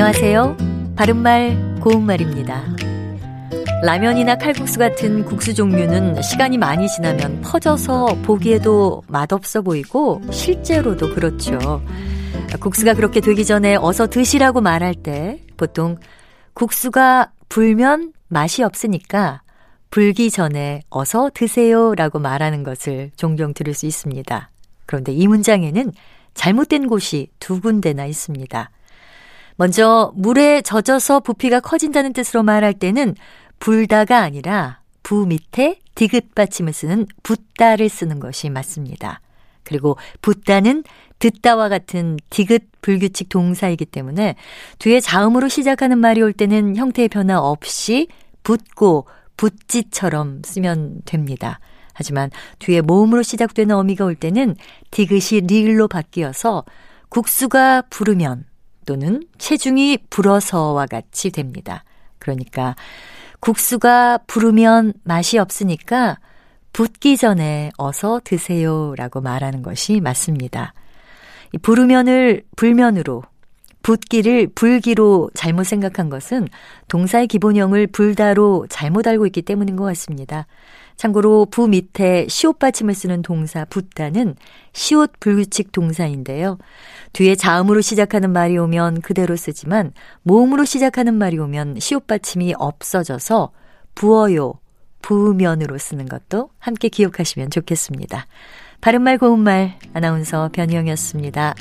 안녕하세요. 바른말, 고운말입니다. 라면이나 칼국수 같은 국수 종류는 시간이 많이 지나면 퍼져서 보기에도 맛없어 보이고 실제로도 그렇죠. 국수가 그렇게 되기 전에 어서 드시라고 말할 때 보통 국수가 불면 맛이 없으니까 불기 전에 어서 드세요 라고 말하는 것을 종종 들을 수 있습니다. 그런데 이 문장에는 잘못된 곳이 두 군데나 있습니다. 먼저 물에 젖어서 부피가 커진다는 뜻으로 말할 때는 불다가 아니라 부 밑에 디귿 받침을 쓰는 붓다를 쓰는 것이 맞습니다. 그리고 붓다는 듣다와 같은 디귿 불규칙 동사이기 때문에 뒤에 자음으로 시작하는 말이 올 때는 형태의 변화 없이 붓고 붓지처럼 쓰면 됩니다. 하지만 뒤에 모음으로 시작되는 어미가 올 때는 디귿이 리을로 바뀌어서 국수가 부르면 또는 체중이 불어서와 같이 됩니다. 그러니까 국수가 부르면 맛이 없으니까 붓기 전에 어서 드세요 라고 말하는 것이 맞습니다. 부르면을 불면으로 붓기를 불기로 잘못 생각한 것은 동사의 기본형을 불다로 잘못 알고 있기 때문인 것 같습니다. 참고로 부 밑에 시옷 받침을 쓰는 동사 붓다는 시옷 불규칙 동사인데요. 뒤에 자음으로 시작하는 말이 오면 그대로 쓰지만 모음으로 시작하는 말이 오면 시옷 받침이 없어져서 부어요, 부면으로 쓰는 것도 함께 기억하시면 좋겠습니다. 바른말 고운말 아나운서 변희영이었습니다.